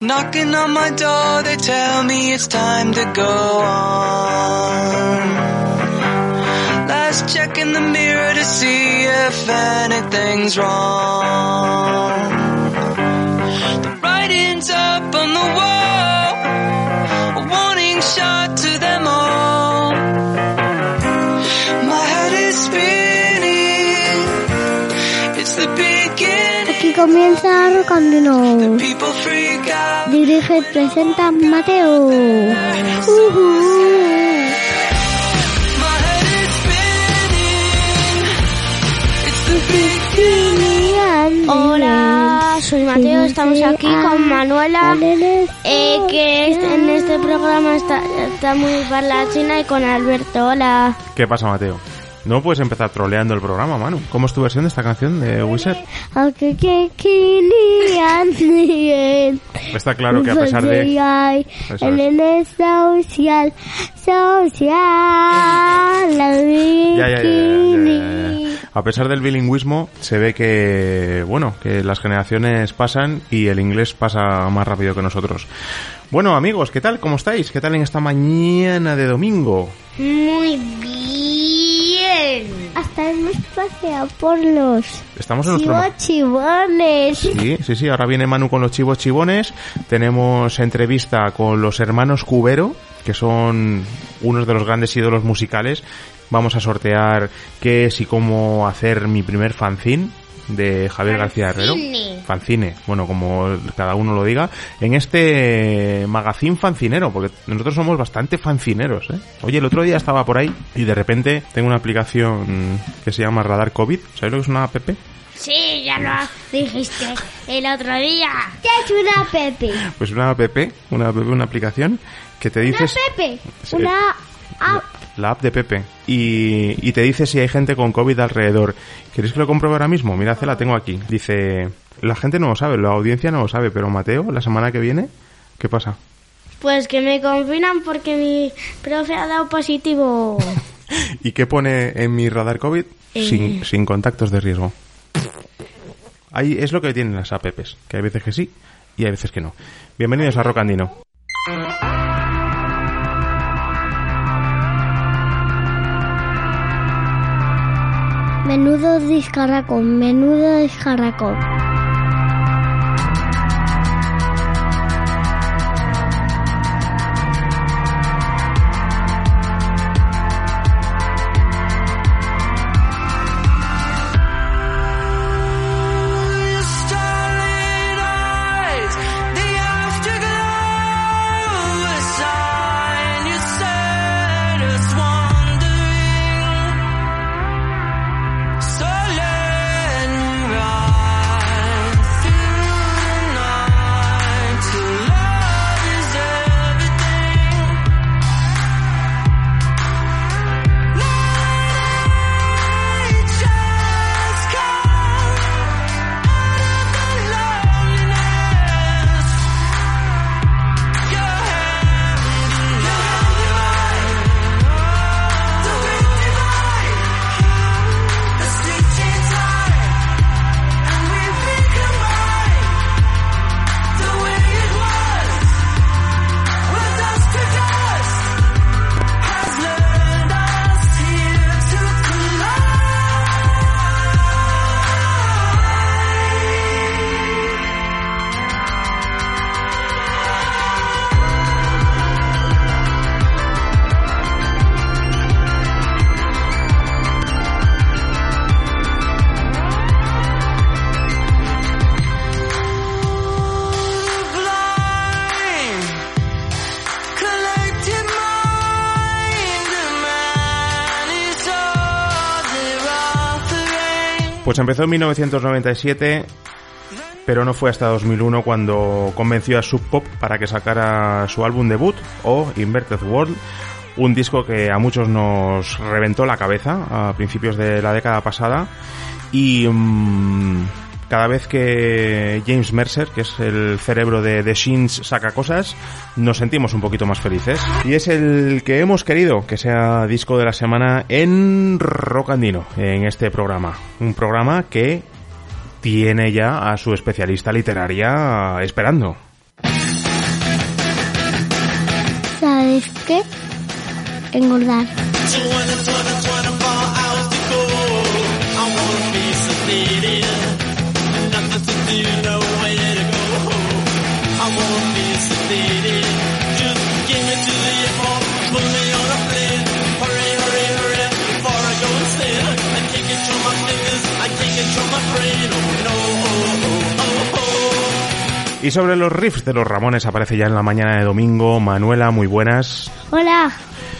Knocking on my door, they tell me it's time to go on. Last check in the mirror to see if anything's wrong. The writing's up on the wall, comienza out. Dirige y presenta Mateo. Hola, soy Mateo, estamos aquí con Manuela, eh, que en este programa está, está muy parlachina y con Alberto. Hola. ¿Qué pasa, Mateo? No puedes empezar troleando el programa, Manu. ¿Cómo es tu versión de esta canción de Wizard? Está claro que a pesar de... Social, social. A pesar del bilingüismo, se ve que, bueno, que las generaciones pasan y el inglés pasa más rápido que nosotros. Bueno, amigos, ¿qué tal? ¿Cómo estáis? ¿Qué tal en esta mañana de domingo? Muy bien. Hasta hemos paseado por los Estamos en nuestro... chivos chivones. Sí, sí, sí. Ahora viene Manu con los chivos chivones. Tenemos entrevista con los hermanos Cubero, que son unos de los grandes ídolos musicales. Vamos a sortear qué es y cómo hacer mi primer fanzine de Javier García Herrero. Fanzine, bueno, como cada uno lo diga, en este magazine fancinero, porque nosotros somos bastante fancineros, ¿eh? Oye, el otro día estaba por ahí y de repente tengo una aplicación que se llama Radar COVID. ¿Sabéis lo que es una app? Sí, ya lo dijiste el otro día. ¿Qué es una Pepe? Pues una app, una app, una aplicación que te dice... Pepe. Sí. Una app. La app de Pepe. Y, y te dice si hay gente con COVID alrededor. ¿Queréis que lo compruebe ahora mismo? Mirad, la tengo aquí. Dice... La gente no lo sabe, la audiencia no lo sabe, pero Mateo, la semana que viene, ¿qué pasa? Pues que me confinan porque mi profe ha dado positivo. ¿Y qué pone en mi radar COVID? Eh. Sin, sin contactos de riesgo. Ahí es lo que tienen las apps, que hay veces que sí y hay veces que no. Bienvenidos a Rocandino. Menudo discarracón, menudo discarracón. Pues empezó en 1997 pero no fue hasta 2001 cuando convenció a Sub Pop para que sacara su álbum debut, o Inverted World, un disco que a muchos nos reventó la cabeza a principios de la década pasada. Y mm, cada vez que James Mercer, que es el cerebro de The Shins, saca cosas, nos sentimos un poquito más felices. Y es el que hemos querido que sea disco de la semana en Rock Andino, en este programa. Un programa que tiene ya a su especialista literaria esperando. ¿Sabes qué? Engordar. Y sobre los riffs de los Ramones aparece ya en la mañana de domingo Manuela, muy buenas. Hola,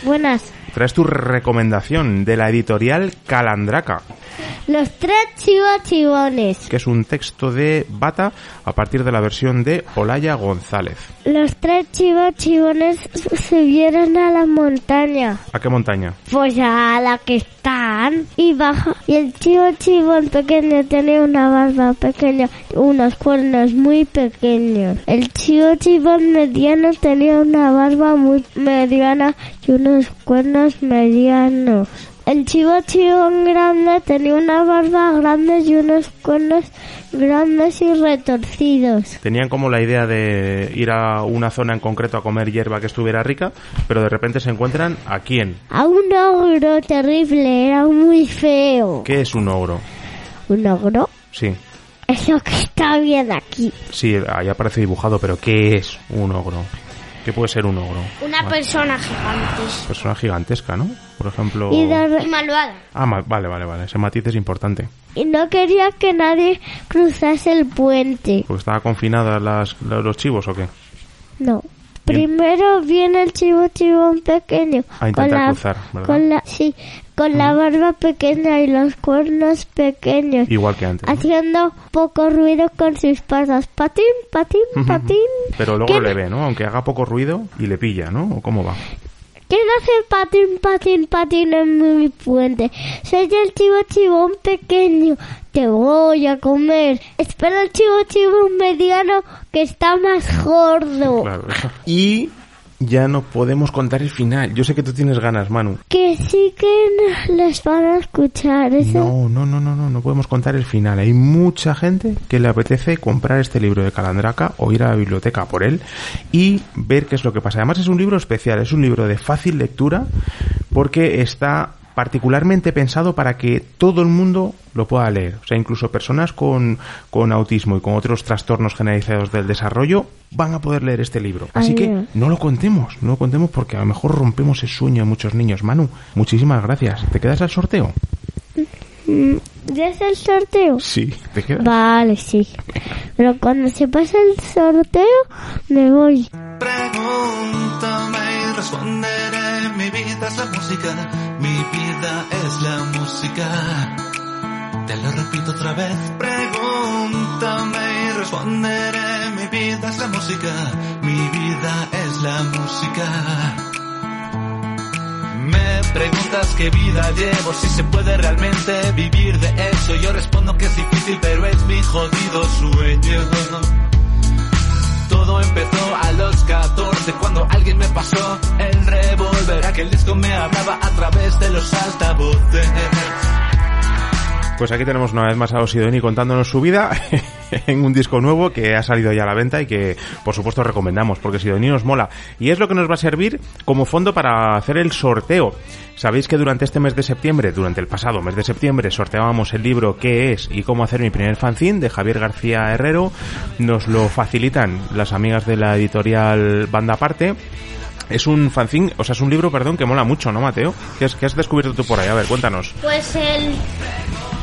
buenas. Traes tu recomendación de la editorial Calandraca. Los tres chivos chivones. que es un texto de Bata a partir de la versión de Olaya González. Los tres chivos chivones subieron a la montaña. ¿A qué montaña? Pues a la que están y baja. Y el chivo chivón pequeño tenía una barba pequeña, unos cuernos muy pequeños. El chivo chivón mediano tenía una barba muy mediana y unos cuernos medianos. El chivo chivón grande tenía una barba grande y unos cuernos grandes y retorcidos. Tenían como la idea de ir a una zona en concreto a comer hierba que estuviera rica, pero de repente se encuentran a quién. A un ogro terrible, era muy feo. ¿Qué es un ogro? ¿Un ogro? Sí, Eso que está bien aquí. sí, ahí aparece dibujado, pero ¿qué es un ogro? ¿Qué puede ser un ogro? Una persona gigante. Persona gigantesca, ¿no? Por ejemplo... Y, de- malvada. Ah, ma- vale, vale, vale. Ese matiz es importante. y no quería que nadie cruzase el puente. Porque estaba confinada las, los chivos o qué? No. Primero viene el chivo chivón pequeño. A intentar cruzar, ¿verdad? Con la, sí, con la barba pequeña y los cuernos pequeños. Igual que antes. ¿no? Haciendo poco ruido con sus patas. Patín, patín, patín. Pero luego ¿Qué- le ve, ¿no? Aunque haga poco ruido y le pilla, ¿no? ¿O cómo va? ¿Quién hace patín, patín, patín en mi puente? Soy el chivo chivón pequeño. Te voy a comer. Espera el chivo chivón mediano que está más gordo. Y ya no podemos contar el final. Yo sé que tú tienes ganas, Manu. Que sí que les van a escuchar. Eso. No, no, no, no, no, no podemos contar el final. Hay mucha gente que le apetece comprar este libro de Calandraca o ir a la biblioteca por él y ver qué es lo que pasa. Además es un libro especial, es un libro de fácil lectura porque está particularmente pensado para que todo el mundo lo pueda leer. O sea, incluso personas con, con autismo y con otros trastornos generalizados del desarrollo van a poder leer este libro. Así Ay, que no lo contemos, no lo contemos porque a lo mejor rompemos el sueño de muchos niños. Manu, muchísimas gracias. ¿Te quedas al sorteo? Mm, ¿Ya es el sorteo? Sí, te quedas. Vale, sí. Pero cuando se pase el sorteo, me voy. Pregúntame y responderé. Mi vida es la música. Mi vida es la música. Te lo repito otra vez. Pregúntame y responderé. Mi vida es la música. Mi vida es la música. Me preguntas qué vida llevo, si se puede realmente vivir de eso. Yo respondo que difícil, Aquel disco me hablaba a través de los altavoces. Pues aquí tenemos una vez más a Osidoni contándonos su vida en un disco nuevo que ha salido ya a la venta y que por supuesto recomendamos porque Sidoni nos mola. Y es lo que nos va a servir como fondo para hacer el sorteo. Sabéis que durante este mes de septiembre, durante el pasado mes de septiembre, sorteábamos el libro ¿Qué es y cómo hacer mi primer fanzine? de Javier García Herrero. Nos lo facilitan las amigas de la editorial Banda Aparte. Es un fanzine, o sea, es un libro, perdón, que mola mucho, ¿no, Mateo? ¿Qué has, qué has descubierto tú por ahí? A ver, cuéntanos. Pues el.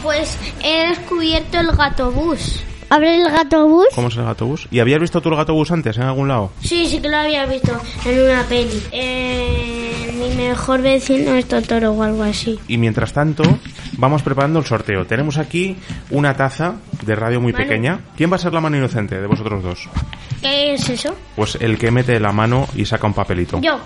Pues he descubierto el gato bus. Abre el gato bus. ¿Cómo es el gatobús? ¿Y habías visto tú el gatobús antes en algún lado? Sí, sí que lo había visto en una peli. Eh, mi mejor vecino es Totoro o algo así. Y mientras tanto, vamos preparando el sorteo. Tenemos aquí una taza de radio muy pequeña. ¿Quién va a ser la mano inocente de vosotros dos? ¿Qué es eso? Pues el que mete la mano y saca un papelito. Yo.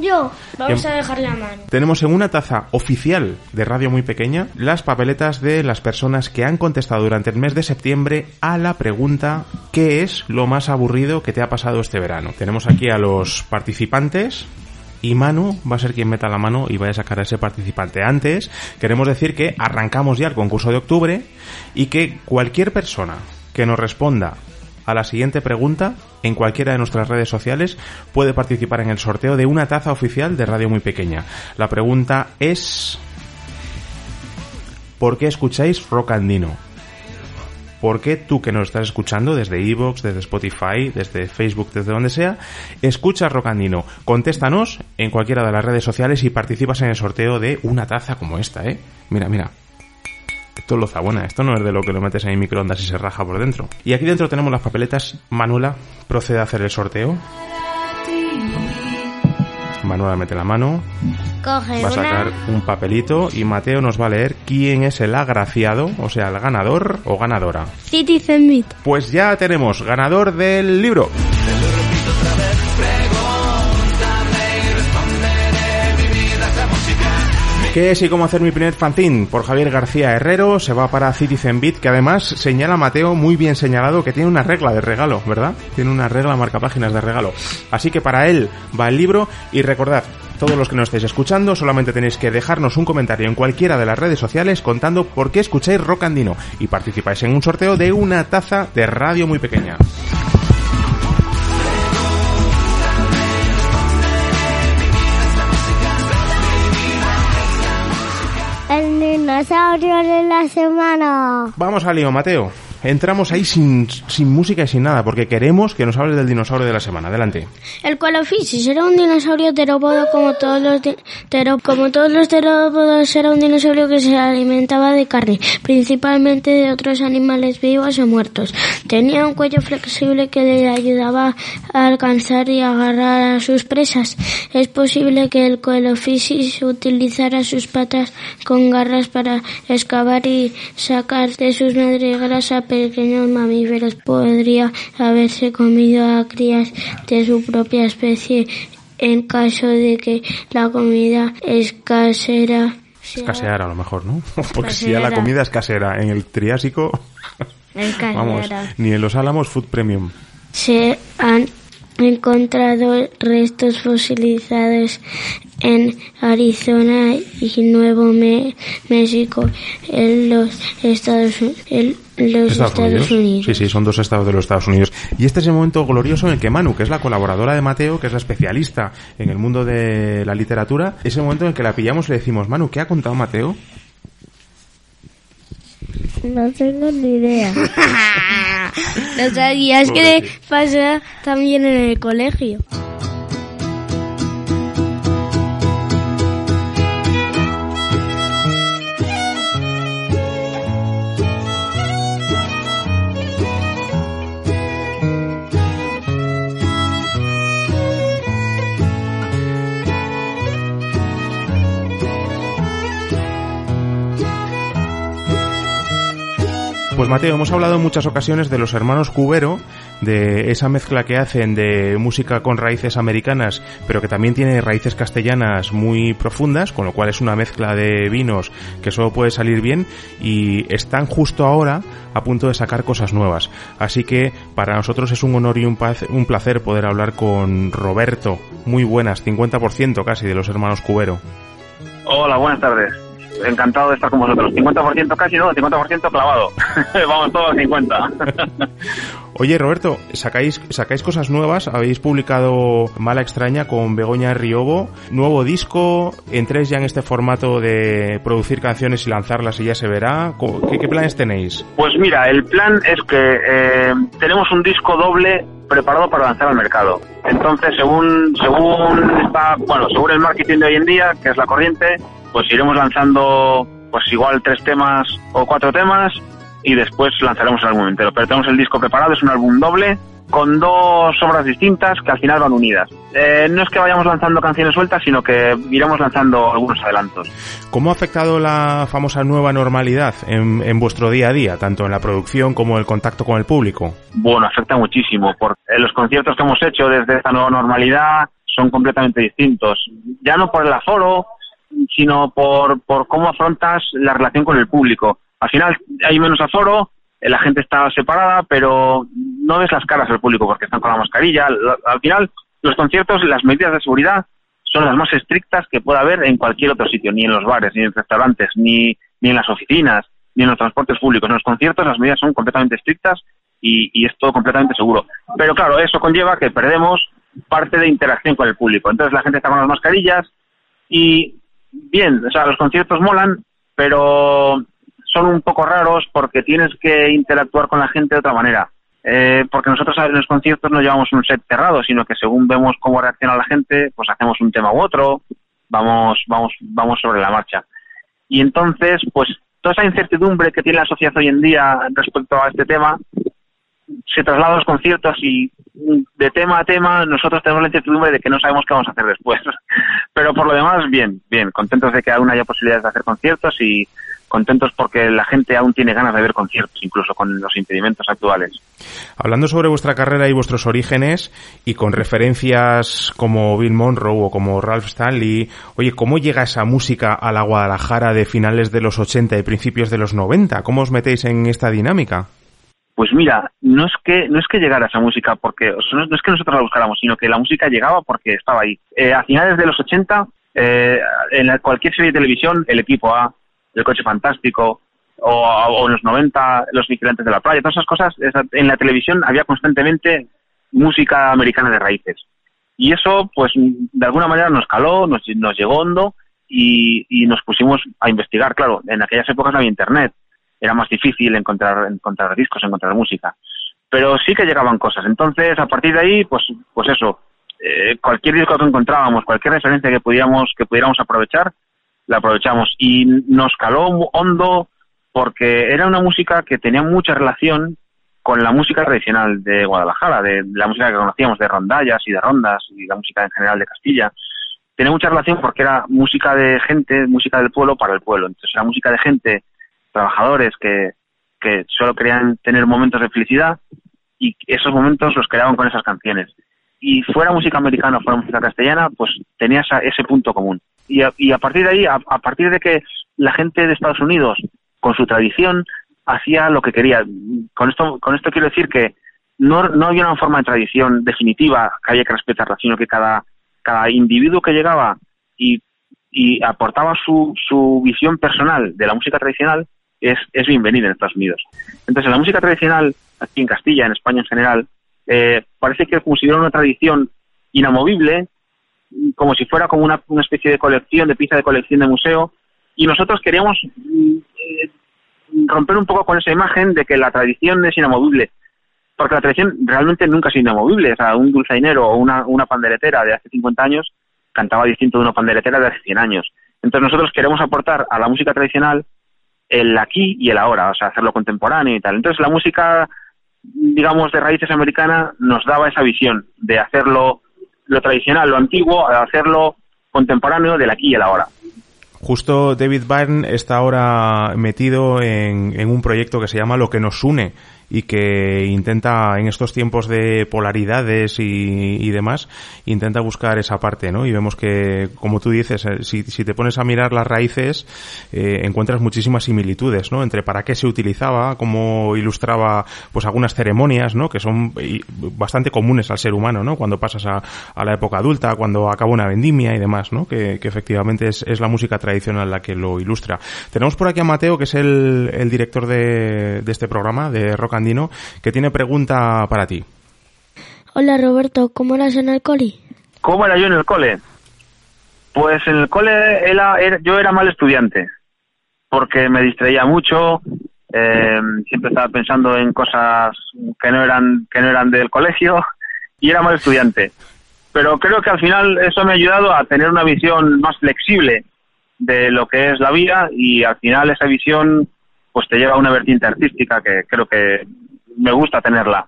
Yo. Vamos a dejar la mano. Tenemos en una taza oficial de Radio Muy Pequeña las papeletas de las personas que han contestado durante el mes de septiembre a la pregunta ¿qué es lo más aburrido que te ha pasado este verano? Tenemos aquí a los participantes y Manu va a ser quien meta la mano y vaya a sacar a ese participante. Antes, queremos decir que arrancamos ya el concurso de octubre y que cualquier persona que nos responda a la siguiente pregunta en cualquiera de nuestras redes sociales puede participar en el sorteo de una taza oficial de Radio Muy Pequeña. La pregunta es ¿Por qué escucháis Rock Andino? ¿Por qué tú que nos estás escuchando desde Evox, desde Spotify, desde Facebook, desde donde sea, escuchas Rock Andino? Contéstanos en cualquiera de las redes sociales y participas en el sorteo de una taza como esta, ¿eh? Mira, mira. Esto es loza buena, esto no es de lo que lo metes en el microondas y se raja por dentro. Y aquí dentro tenemos las papeletas. Manuela procede a hacer el sorteo. Manuela mete la mano, Coge va a sacar una. un papelito y Mateo nos va a leer quién es el agraciado, o sea, el ganador o ganadora. Citizen Beat. Pues ya tenemos ganador del libro. ¿Qué es y cómo hacer mi primer fanzine? Por Javier García Herrero, se va para Citizen Beat, que además señala Mateo muy bien señalado que tiene una regla de regalo, ¿verdad? Tiene una regla marca páginas de regalo. Así que para él va el libro y recordad, todos los que nos estáis escuchando, solamente tenéis que dejarnos un comentario en cualquiera de las redes sociales contando por qué escucháis Rock Andino y participáis en un sorteo de una taza de radio muy pequeña. El dinosaurio de la semana. Vamos al lío, Mateo. Entramos ahí sin, sin música y sin nada, porque queremos que nos hables del dinosaurio de la semana. Adelante. El Coelophysis era un dinosaurio terópodo como todos los tero- como todos los terópodos era un dinosaurio que se alimentaba de carne, principalmente de otros animales vivos o muertos. Tenía un cuello flexible que le ayudaba a alcanzar y agarrar a sus presas. Es posible que el Coelophysis utilizara sus patas con garras para excavar y sacar de sus madrigueras a pequeños mamíferos. Podría haberse comido a crías de su propia especie en caso de que la comida escasera sea- Escasear a lo mejor, ¿no? Porque si ya la Escaseara. comida es casera en el Triásico, vamos, ni en los Álamos Food Premium. Se han encontrado restos fosilizados en Arizona y Nuevo Me- México en los Estados, U- en los Estados, Unidos. Sí, sí, son dos estados de los Estados Unidos. Y este es el momento glorioso en el que Manu, que es la colaboradora de Mateo, que es la especialista en el mundo de la literatura, es el momento en el que la pillamos y le decimos, Manu, ¿qué ha contado Mateo? No tengo ni idea. ¿Lo sabías que pasa también en el colegio? Pues Mateo, hemos hablado en muchas ocasiones de los hermanos Cubero, de esa mezcla que hacen de música con raíces americanas, pero que también tiene raíces castellanas muy profundas, con lo cual es una mezcla de vinos que solo puede salir bien y están justo ahora a punto de sacar cosas nuevas. Así que para nosotros es un honor y un, placer poder hablar con Roberto. Muy buenas, 50% casi de los hermanos Cubero. Hola, buenas tardes. Encantado de estar con vosotros. 50% casi, no, 50% clavado. Vamos todos 50. Oye, Roberto, sacáis, sacáis cosas nuevas, habéis publicado Mala Extraña con Begoña Riobo, nuevo disco, entréis ya en este formato de producir canciones y lanzarlas y ya se verá. Co- ¿Qué, qué planes tenéis? Pues mira, el plan es que eh, tenemos un disco doble preparado para lanzar al mercado. Entonces, según según está, bueno, según el marketing de hoy en día, que es la corriente, pues iremos lanzando pues igual tres temas o cuatro temas y después lanzaremos el álbum entero. Pero tenemos el disco preparado, es un álbum doble con dos obras distintas que al final van unidas. Eh, no es que vayamos lanzando canciones sueltas, sino que iremos lanzando algunos adelantos. ¿Cómo ha afectado la famosa nueva normalidad en, en vuestro día a día, tanto en la producción como el contacto con el público? Bueno, afecta muchísimo, porque los conciertos que hemos hecho desde esta nueva normalidad son completamente distintos. Ya no por el aforo, sino por, por cómo afrontas la relación con el público. Al final hay menos aforo, eh, la gente está separada, pero no ves las caras del público porque están con la mascarilla. Al final, los conciertos, las medidas de seguridad son las más estrictas que pueda haber en cualquier otro sitio, ni en los bares, ni en restaurantes, ni, ni en las oficinas, ni en los transportes públicos. En los conciertos las medidas son completamente estrictas y, y es todo completamente seguro. Pero claro, eso conlleva que perdemos parte de interacción con el público. Entonces la gente está con las mascarillas y bien, o sea, los conciertos molan, pero son un poco raros porque tienes que interactuar con la gente de otra manera. Eh, porque nosotros en los conciertos no llevamos un set cerrado, sino que según vemos cómo reacciona la gente, pues hacemos un tema u otro, vamos, vamos, vamos sobre la marcha. Y entonces, pues toda esa incertidumbre que tiene la sociedad hoy en día respecto a este tema se traslada a los conciertos y de tema a tema nosotros tenemos la incertidumbre de que no sabemos qué vamos a hacer después. Pero por lo demás, bien, bien, contentos de que aún haya posibilidades de hacer conciertos y contentos porque la gente aún tiene ganas de ver conciertos, incluso con los impedimentos actuales. Hablando sobre vuestra carrera y vuestros orígenes y con referencias como Bill Monroe o como Ralph Stanley, oye, ¿cómo llega esa música a la Guadalajara de finales de los 80 y principios de los 90? ¿Cómo os metéis en esta dinámica? Pues mira, no es que no es que llegara esa música porque no es que nosotros la buscáramos, sino que la música llegaba porque estaba ahí. Eh, a finales de los 80, eh, en cualquier serie de televisión, el equipo A, el coche fantástico, o, en los 90, los vigilantes de la playa, todas esas cosas, en la televisión había constantemente música americana de raíces. Y eso, pues, de alguna manera nos caló, nos, nos llegó hondo y, y nos pusimos a investigar. Claro, en aquellas épocas no había internet, era más difícil encontrar, encontrar discos, encontrar música. Pero sí que llegaban cosas. Entonces, a partir de ahí, pues, pues eso, eh, cualquier disco que encontrábamos, cualquier referencia que pudiéramos, que pudiéramos aprovechar, la aprovechamos. Y nos caló hondo porque era una música que tenía mucha relación con la música tradicional de Guadalajara, de la música que conocíamos de rondallas y de rondas y la música en general de Castilla. Tenía mucha relación porque era música de gente, música del pueblo para el pueblo. Entonces era música de gente, trabajadores que, solo querían tener momentos de felicidad y esos momentos los creaban con esas canciones. Y fuera música americana o fuera música castellana, pues tenía ese punto común y a, y a partir de ahí, a, partir de que la gente de Estados Unidos, con su tradición, hacía lo que quería. Con esto, con esto quiero decir que no, no había una forma de tradición definitiva que había que respetarla, sino que cada, cada individuo que llegaba y, y aportaba su, su visión personal de la música tradicional es, es bienvenida en Estados Unidos. Entonces, la música tradicional, aquí en Castilla, en España en general, eh, parece que considera una tradición inamovible como si fuera como una, una especie de colección, de pieza de colección de museo, y nosotros queríamos mm, eh, romper un poco con esa imagen de que la tradición es inamovible, porque la tradición realmente nunca sido inamovible, o sea, un dulzainero o una, una panderetera de hace 50 años cantaba distinto de una panderetera de hace 100 años. Entonces nosotros queremos aportar a la música tradicional el aquí y el ahora, o sea, hacerlo contemporáneo y tal. Entonces la música, digamos, de raíces americanas nos daba esa visión de hacerlo lo tradicional, lo antiguo, hacerlo contemporáneo del aquí y el ahora. Justo David Byrne está ahora metido en, un proyecto que se llama Lo que nos une, y que intenta en estos tiempos de polaridades y, demás intenta buscar esa parte no y vemos que como tú dices eh, si, si te pones a mirar las raíces eh, encuentras muchísimas similitudes no entre para qué se utilizaba cómo ilustraba pues algunas ceremonias no que son bastante comunes al ser humano no cuando pasas a, a la época adulta cuando acaba una vendimia y demás no que, que efectivamente es, es, la música tradicional la que lo ilustra. Tenemos por aquí a Mateo que es el, el director de, de este programa de Rock Que tiene pregunta para ti. Hola Roberto, ¿cómo eras en el cole? ¿Cómo era yo en el cole? Pues en el cole era, era, yo era mal estudiante, porque me distraía mucho, eh, siempre estaba pensando en cosas que no eran que no eran del colegio y era mal estudiante. Pero creo que al final eso me ha ayudado a tener una visión más flexible de lo que es la vida y al final esa visión pues te lleva a una vertiente artística que creo que me gusta tenerla.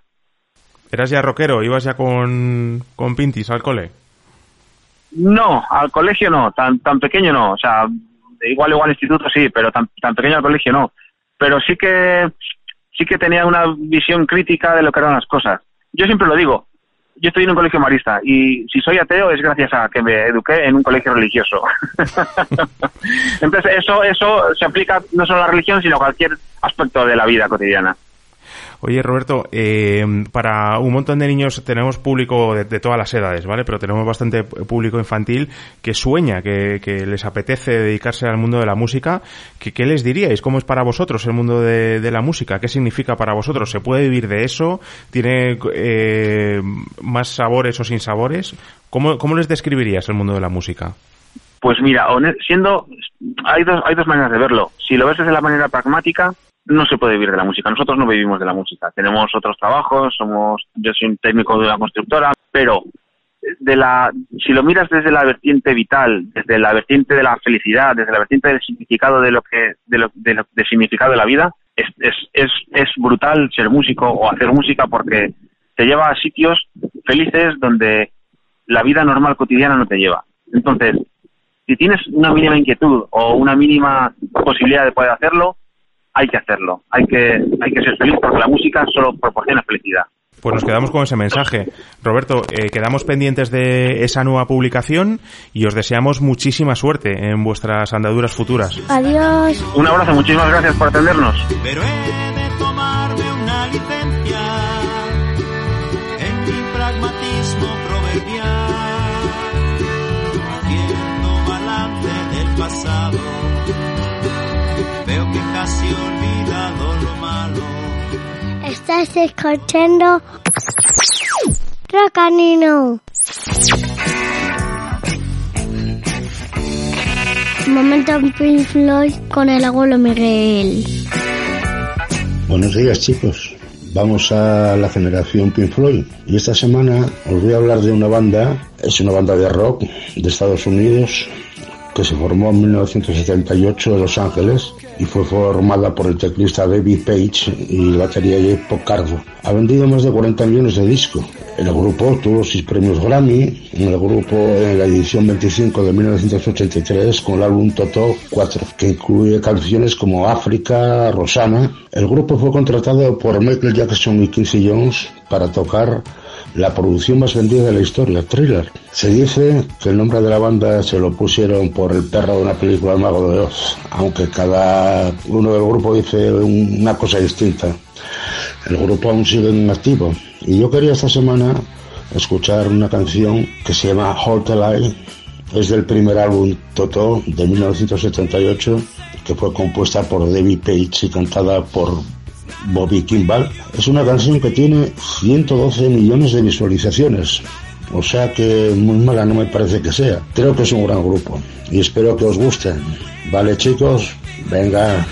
¿Eras ya rockero? ¿Ibas ya con, con pintis al cole? No, al colegio no, tan, tan pequeño no, o sea, igual igual al instituto sí, pero tan, tan pequeño al colegio no. Pero sí que sí que tenía una visión crítica de lo que eran las cosas. Yo siempre lo digo, yo estoy en un colegio marista y si soy ateo es gracias a que me eduqué en un colegio religioso. Entonces eso eso se aplica no solo a la religión sino a cualquier aspecto de la vida cotidiana. Oye, Roberto, eh, para un montón de niños tenemos público de, de, todas las edades, ¿vale? Pero tenemos bastante público infantil que sueña, que, que les apetece dedicarse al mundo de la música. ¿Qué, ¿Qué, les diríais? ¿Cómo es para vosotros el mundo de, de, la música? ¿Qué significa para vosotros? ¿Se puede vivir de eso? ¿Tiene eh, más sabores o sin sabores? ¿Cómo, ¿Cómo les describirías el mundo de la música? Pues mira, siendo hay dos hay dos maneras de verlo. Si lo ves desde la manera pragmática, no se puede vivir de la música. Nosotros no vivimos de la música. Tenemos otros trabajos, somos, yo soy un técnico de una constructora, pero de la, si lo miras desde la vertiente vital, desde la vertiente de la felicidad, desde la vertiente del significado de lo que, de lo, de lo, del significado de la vida, es, es, es, es brutal ser músico o hacer música porque te lleva a sitios felices donde la vida normal cotidiana no te lleva. Entonces, si tienes una mínima inquietud o una mínima posibilidad de poder hacerlo, hay que hacerlo, hay que, hay que ser feliz porque la música solo proporciona felicidad. Pues nos quedamos con ese mensaje. Roberto, eh, quedamos pendientes de esa nueva publicación y os deseamos muchísima suerte en vuestras andaduras futuras. Adiós. Un abrazo, muchísimas gracias por atendernos. Pero he de tomarme Estás escuchando Rocanino. Momento Pink Floyd con el abuelo Miguel. Buenos días chicos, vamos a la generación Pink Floyd y esta semana os voy a hablar de una banda, es una banda de rock de Estados Unidos que se formó en 1978 en Los Ángeles y fue formada por el teclista David Page y el batería Pocardo. Ha vendido más de 40 millones de discos. El grupo tuvo seis premios Grammy, en el grupo en la edición 25 de 1983 con el álbum Toto 4, que incluye canciones como África, Rosana. El grupo fue contratado por Michael Jackson y Quincy Jones para tocar la producción más vendida de la historia, Thriller. Se dice que el nombre de la banda se lo pusieron por el perro de una película El Mago de Oz, aunque cada uno del grupo dice una cosa distinta. El grupo aún sigue en activo. Y yo quería esta semana escuchar una canción que se llama Hold the Line. Es del primer álbum Toto de 1978, que fue compuesta por David Page y cantada por Bobby Kimball. Es una canción que tiene 112 millones de visualizaciones. O sea que muy mala no me parece que sea. Creo que es un gran grupo y espero que os gusten. Vale chicos, venga.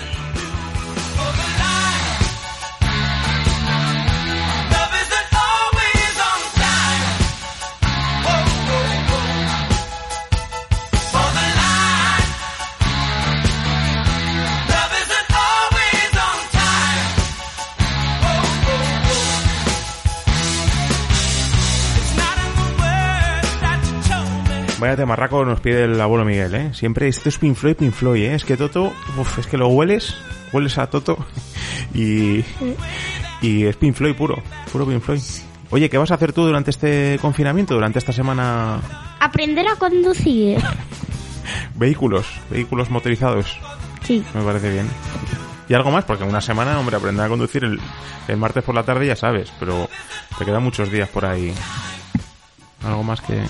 Vaya temarraco nos pide el abuelo Miguel, ¿eh? Siempre esto es Pink Floyd, ¿eh? Es que Toto, uf, es que lo hueles, hueles a Toto y, y es Pink Floyd puro, puro Pink Floyd. Oye, ¿qué vas a hacer tú durante este confinamiento, durante esta semana? Aprender a conducir. vehículos, vehículos motorizados. Sí. Me parece bien. Y algo más, porque en una semana, hombre, aprender a conducir el, el martes por la tarde ya sabes, pero te quedan muchos días por ahí. Algo más que...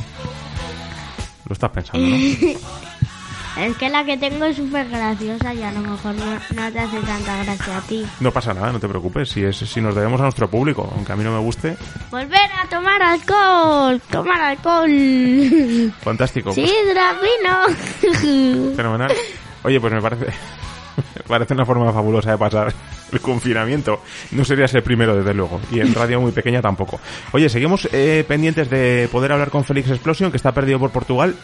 Lo estás pensando, ¿no? es que la que tengo es súper graciosa y a lo mejor no, no, te hace tanta gracia a ti. No pasa nada, no te preocupes. Si, es, si nos debemos a nuestro público, aunque a mí no me guste. Volver a tomar alcohol. Tomar alcohol. Fantástico. Sí, pues. vino. Fenomenal. Oye, pues me parece... me parece una forma fabulosa de pasar el confinamiento. No serías el primero, desde luego. Y en radio muy pequeña tampoco. Oye, seguimos eh, pendientes de poder hablar con Félix Explosion, que está perdido por Portugal.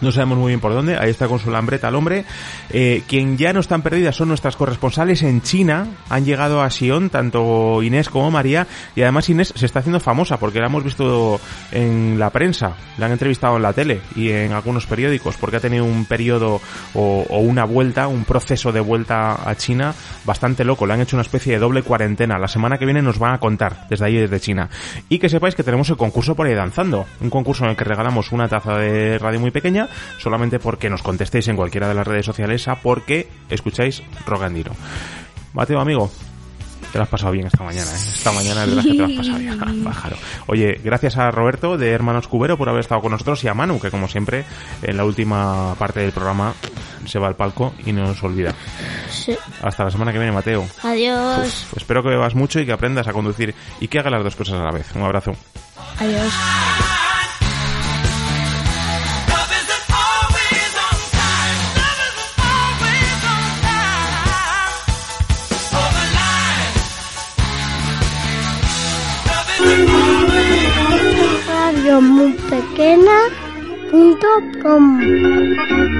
No sabemos muy bien por dónde, ahí está con su lambreta el hombre. Eh, quien ya no están perdidas son nuestras corresponsales en China, han llegado a Sion, tanto Inés como María, y además Inés se está haciendo famosa porque la hemos visto en la prensa, la han entrevistado en la tele y en algunos periódicos, porque ha tenido un periodo o, o una vuelta, un proceso de vuelta a China bastante loco, le han hecho una especie de doble cuarentena, la semana que viene nos van a contar desde ahí, desde China. Y que sepáis que tenemos el concurso por ahí danzando, un concurso en el que regalamos una taza de radio muy pequeña, solamente porque nos contestéis en cualquiera de las redes sociales a porque escucháis Rogandino. Mateo, amigo, te lo has pasado bien esta mañana, ¿eh? Esta mañana es verdad que te lo has pasado bien, pájaro. Oye, gracias a Roberto de Hermanos Cubero por haber estado con nosotros y a Manu, que como siempre, en la última parte del programa se va al palco y nos olvida. Sí. Hasta la semana que viene, Mateo. Adiós. Uf, espero que bebas mucho y que aprendas a conducir y que hagas las dos cosas a la vez. Un abrazo. Adiós. Punto com.